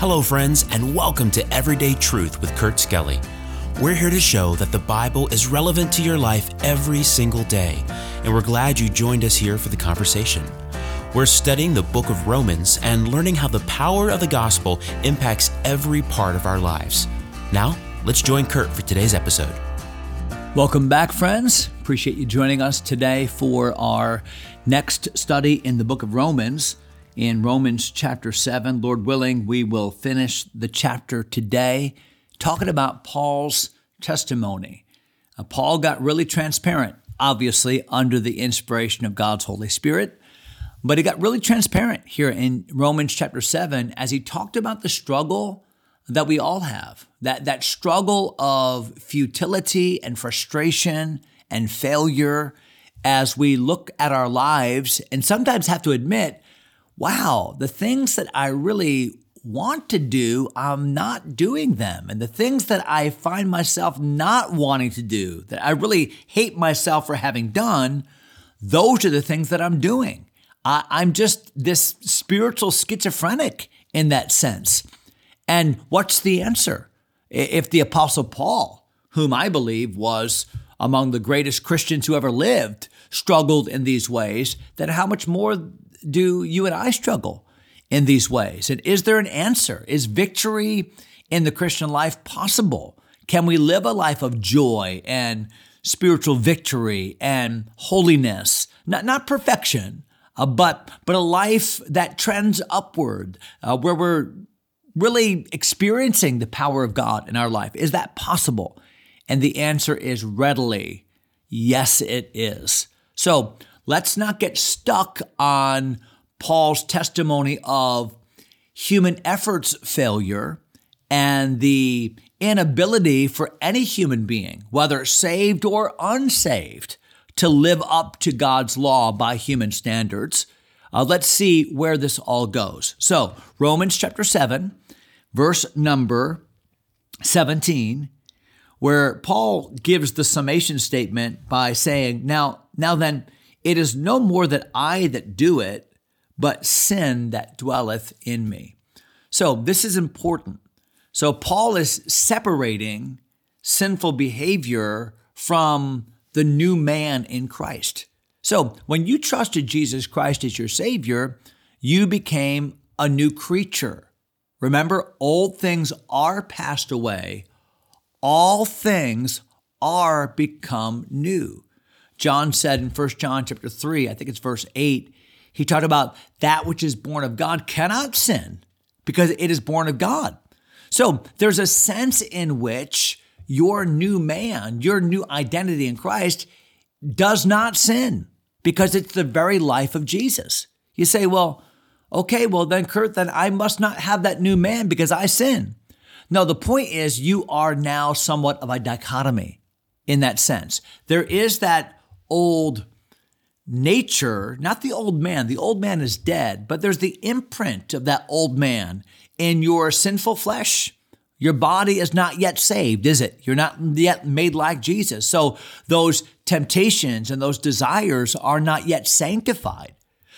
Hello, friends, and welcome to Everyday Truth with Kurt Skelly. We're here to show that the Bible is relevant to your life every single day, and we're glad you joined us here for the conversation. We're studying the book of Romans and learning how the power of the gospel impacts every part of our lives. Now, let's join Kurt for today's episode. Welcome back, friends. Appreciate you joining us today for our next study in the book of Romans in Romans chapter 7. Lord willing, we will finish the chapter today talking about Paul's testimony. Uh, Paul got really transparent, obviously, under the inspiration of God's Holy Spirit. But he got really transparent here in Romans chapter 7 as he talked about the struggle that we all have that, that struggle of futility and frustration and failure as we look at our lives and sometimes have to admit wow, the things that I really want to do, I'm not doing them. And the things that I find myself not wanting to do, that I really hate myself for having done, those are the things that I'm doing. I, am just this spiritual schizophrenic in that sense. And what's the answer? If the Apostle Paul, whom I believe was among the greatest Christians who ever lived, struggled in these ways, then how much more do you and I struggle in these ways? And is there an answer? Is victory in the Christian life possible? Can we live a life of joy and spiritual victory and holiness? Not, not perfection, uh, but, but a life that trends upward, uh, where we're really experiencing the power of God in our life. Is that possible? And the answer is readily yes, it is. So let's not get stuck on Paul's testimony of human efforts failure and the inability for any human being, whether saved or unsaved, to live up to God's law by human standards. Uh, let's see where this all goes. So, Romans chapter 7, verse number 17, where Paul gives the summation statement by saying, Now, now then, it is no more that I that do it, but sin that dwelleth in me. So this is important. So Paul is separating sinful behavior from the new man in Christ. So when you trusted Jesus Christ as your Savior, you became a new creature. Remember, old things are passed away, all things are become new. John said in 1 John chapter 3, I think it's verse 8, he talked about that which is born of God cannot sin because it is born of God. So there's a sense in which your new man, your new identity in Christ does not sin because it's the very life of Jesus. You say, well, okay, well then, Kurt, then I must not have that new man because I sin. No, the point is you are now somewhat of a dichotomy in that sense. There is that old nature, not the old man. The old man is dead, but there's the imprint of that old man in your sinful flesh. Your body is not yet saved, is it? You're not yet made like Jesus. So those temptations and those desires are not yet sanctified.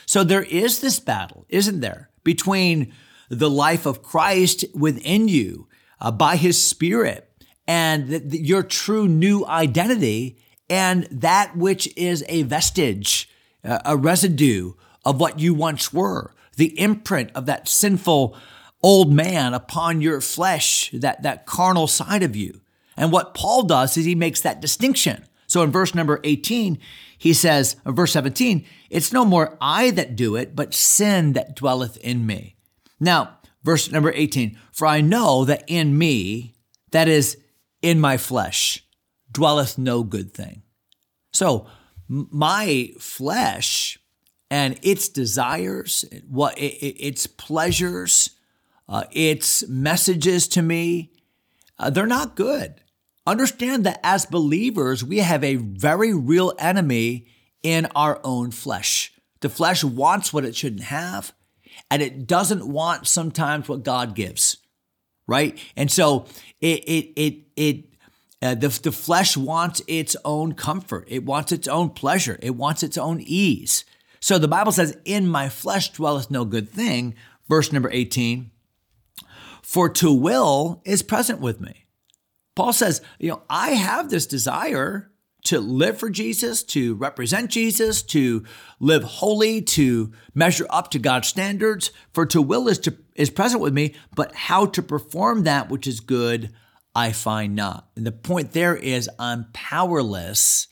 So there is this battle, isn't there, between the life of Christ within you uh, by his spirit and the, the, your true new identity and that which is a vestige, uh, a residue of what you once were, the imprint of that sinful old man upon your flesh, that, that carnal side of you. And what Paul does is he makes that distinction. So in verse number 18, he says, verse 17, it's no more I that do it, but sin that dwelleth in me. Now, verse number 18, for I know that in me, that is in my flesh, dwelleth no good thing. So my flesh and its desires, what its pleasures, uh, its messages to me, uh, they're not good. Understand that as believers, we have a very real enemy in our own flesh. The flesh wants what it shouldn't have, and it doesn't want sometimes what God gives, right? And so it it it it uh, the, the flesh wants its own comfort. It wants its own pleasure. It wants its own ease. So the Bible says, In my flesh dwelleth no good thing. Verse number 18. For to will is present with me. Paul says, you know, I have this desire to live for Jesus, to represent Jesus, to live holy, to measure up to God's standards. For to will is to is present with me, but how to perform that which is good, I find not. And the point there is I'm powerless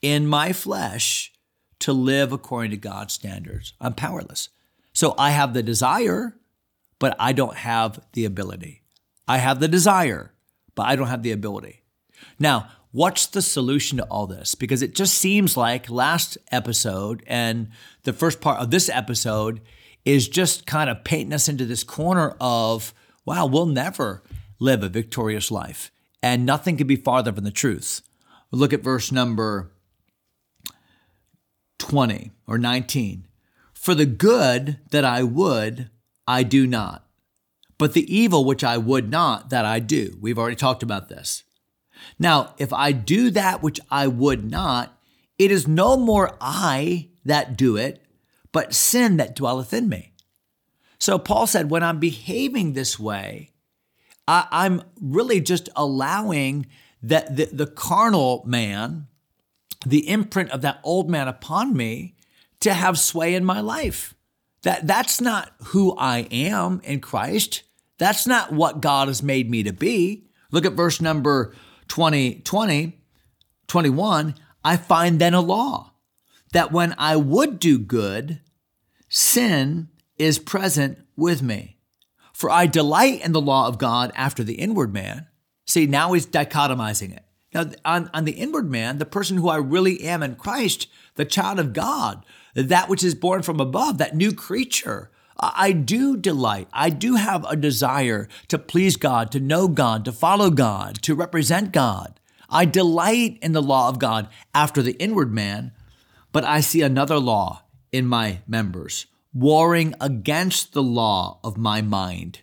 in my flesh to live according to God's standards. I'm powerless. So I have the desire, but I don't have the ability. I have the desire, but I don't have the ability. Now, what's the solution to all this? Because it just seems like last episode and the first part of this episode is just kind of painting us into this corner of, wow, we'll never live a victorious life. And nothing could be farther from the truth. Look at verse number 20 or 19. For the good that I would, I do not. But the evil which I would not, that I do. We've already talked about this. Now, if I do that which I would not, it is no more I that do it, but sin that dwelleth in me. So Paul said, when I'm behaving this way, I, am really just allowing that the, the carnal man, the imprint of that old man upon me, to have sway in my life. That that's not who I am in Christ. That's not what God has made me to be. Look at verse number 20, 20, 21. I find then a law that when I would do good, sin is present with me. For I delight in the law of God after the inward man. See, now he's dichotomizing it. Now, on, on the inward man, the person who I really am in Christ, the child of God, that which is born from above, that new creature, I do delight. I do have a desire to please God, to know God, to follow God, to represent God. I delight in the law of God after the inward man, but I see another law in my members warring against the law of my mind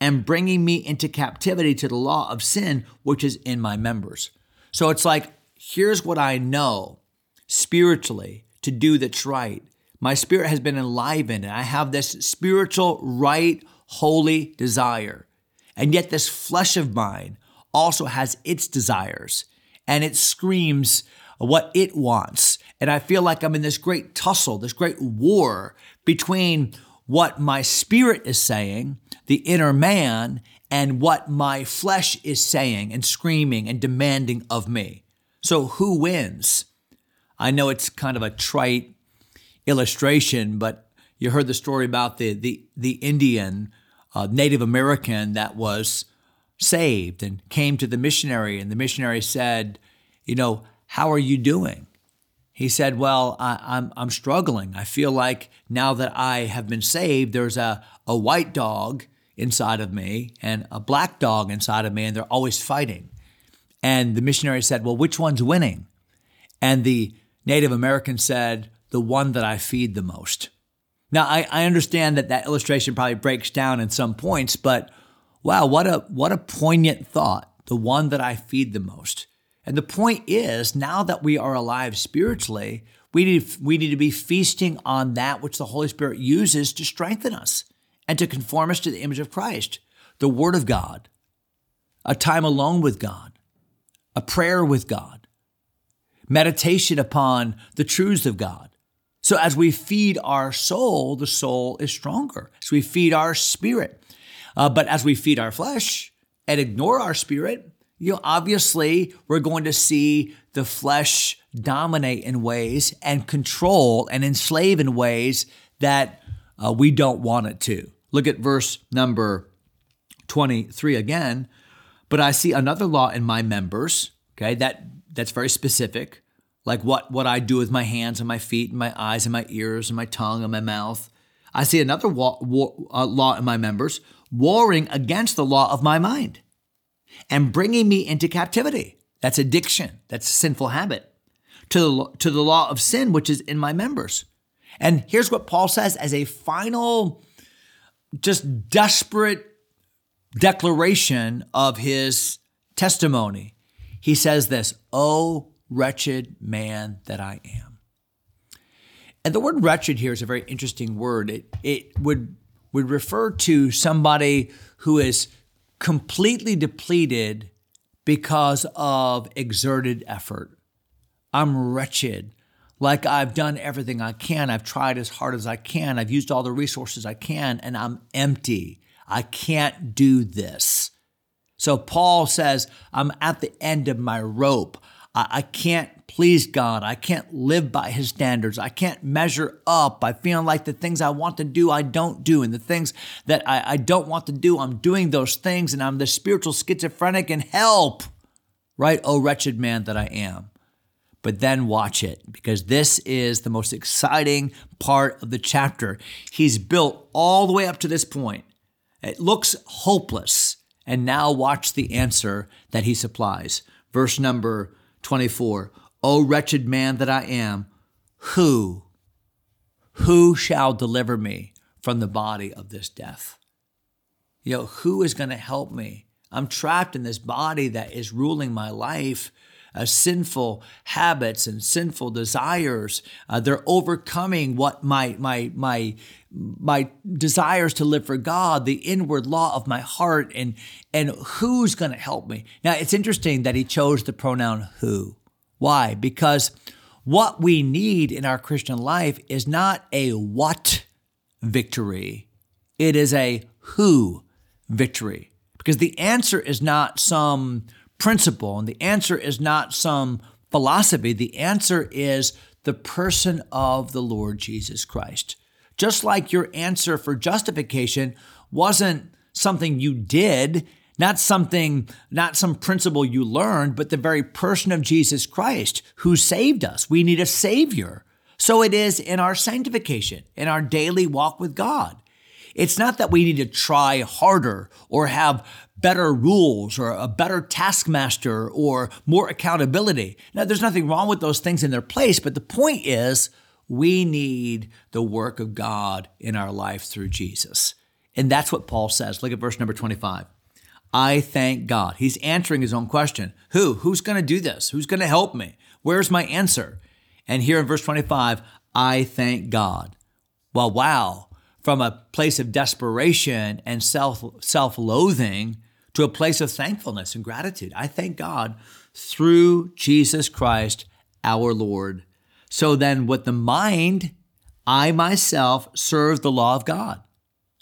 and bringing me into captivity to the law of sin, which is in my members. So it's like, here's what I know spiritually to do that's right. My spirit has been enlivened, and I have this spiritual, right, holy desire. And yet, this flesh of mine also has its desires, and it screams what it wants. And I feel like I'm in this great tussle, this great war between what my spirit is saying, the inner man, and what my flesh is saying and screaming and demanding of me. So, who wins? I know it's kind of a trite illustration, but you heard the story about the, the, the Indian, uh, Native American that was saved and came to the missionary, and the missionary said, You know, how are you doing? He said, Well, I, am I'm, I'm struggling. I feel like now that I have been saved, there's a, a white dog inside of me and a black dog inside of me, and they're always fighting. And the missionary said, Well, which one's winning? And the Native American said, The one that I feed the most. Now, I, I understand that that illustration probably breaks down in some points, but wow, what a, what a poignant thought. The one that I feed the most. And the point is, now that we are alive spiritually, we need, we need to be feasting on that which the Holy Spirit uses to strengthen us and to conform us to the image of Christ the Word of God, a time alone with God, a prayer with God, meditation upon the truths of God. So as we feed our soul, the soul is stronger. As we feed our spirit. Uh, but as we feed our flesh and ignore our spirit, you know, obviously we're going to see the flesh dominate in ways and control and enslave in ways that uh, we don't want it to. Look at verse number 23 again. But I see another law in my members, okay, that that's very specific, like what, what I do with my hands and my feet and my eyes and my ears and my tongue and my mouth. I see another wa- uh, law in my members, warring against the law of my mind and bringing me into captivity. That's addiction. That's a sinful habit to the, to the law of sin, which is in my members. And here's what Paul says as a final, just desperate declaration of his testimony. He says this, Oh, wretched man that I am. And the word wretched here is a very interesting word. It, it would, would refer to somebody who is completely depleted because of exerted effort. I'm wretched. Like I've done everything I can. I've tried as hard as I can. I've used all the resources I can, and I'm empty. I can't do this. So Paul says, I'm at the end of my rope. I, I can't please God. I can't live by his standards. I can't measure up. I feel like the things I want to do, I don't do. And the things that I, I don't want to do, I'm doing those things. And I'm the spiritual schizophrenic and help, right? Oh, wretched man that I am. But then watch it because this is the most exciting part of the chapter. He's built all the way up to this point. It looks hopeless. And now watch the answer that he supplies. Verse number 24 O wretched man that I am, who, who shall deliver me from the body of this death? You know, who is going to help me? I'm trapped in this body that is ruling my life. Uh, sinful habits and sinful desires. Uh, they're overcoming what my my my my desires to live for God, the inward law of my heart, and and who's going to help me? Now it's interesting that he chose the pronoun who. Why? Because what we need in our Christian life is not a what victory, it is a who victory. Because the answer is not some principle, and the answer is not some philosophy. The answer is the person of the Lord Jesus Christ. Just like your answer for justification wasn't something you did, not something, not some principle you learned, but the very person of Jesus Christ who saved us. We need a Savior. So it is in our sanctification, in our daily walk with God. It's not that we need to try harder or have better rules or a better taskmaster or more accountability. Now, there's nothing wrong with those things in their place, but the point is we need the work of God in our life through Jesus. And that's what Paul says. Look at verse number 25. I thank God. He's answering his own question. Who? Who's going to do this? Who's going to help me? Where's my answer? And here in verse 25, I thank God. Well, wow from a place of desperation and self self loathing to a place of thankfulness and gratitude. I thank God through Jesus Christ our Lord. So then, with the mind, I myself serve the law of God.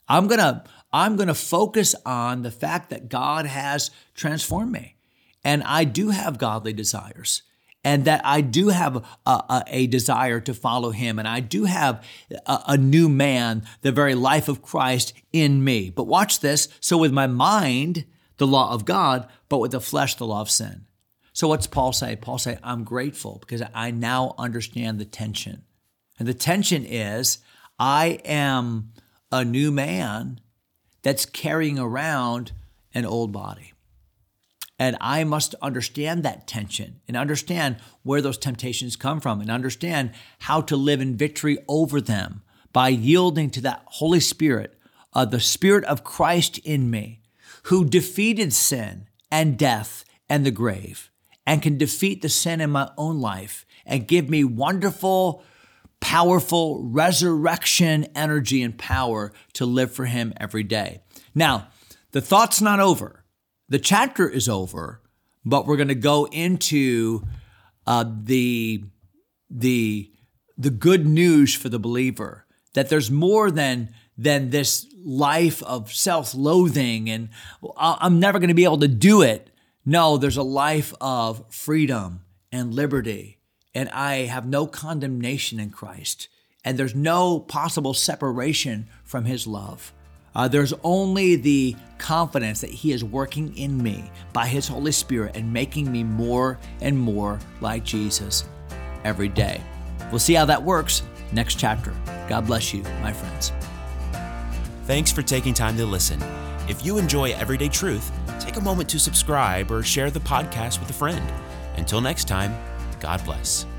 I'm gonna I'm gonna focus on the fact that God has transformed me, and I do have godly desires and that I do have a, a, a, desire to follow him, and I do have a, a new man, the very life of Christ in me. But watch this. So, with my mind, the law of God, but with the flesh, the law of sin. So, what's Paul say? Paul say, I'm grateful because I now understand the tension. And the tension is I am a new man that's carrying around an old body. And I must understand that tension and understand where those temptations come from and understand how to live in victory over them by yielding to that Holy Spirit, uh, the Spirit of Christ in me, who defeated sin and death and the grave and can defeat the sin in my own life and give me wonderful, powerful resurrection energy and power to live for Him every day. Now, the thought's not over the chapter is over, but we're going to go into uh, the the the good news for the believer that there's more than than this life of self-loathing and I'm never going to be able to do it. No, there's a life of freedom and liberty, and I have no condemnation in Christ, and there's no possible separation from His love. Uh, there's only the confidence that He is working in me by His Holy Spirit and making me more and more like Jesus every day. We'll see how that works next chapter. God bless you, my friends. Thanks for taking time to listen. If you enjoy Everyday Truth, take a moment to subscribe or share the podcast with a friend. Until next time, God bless.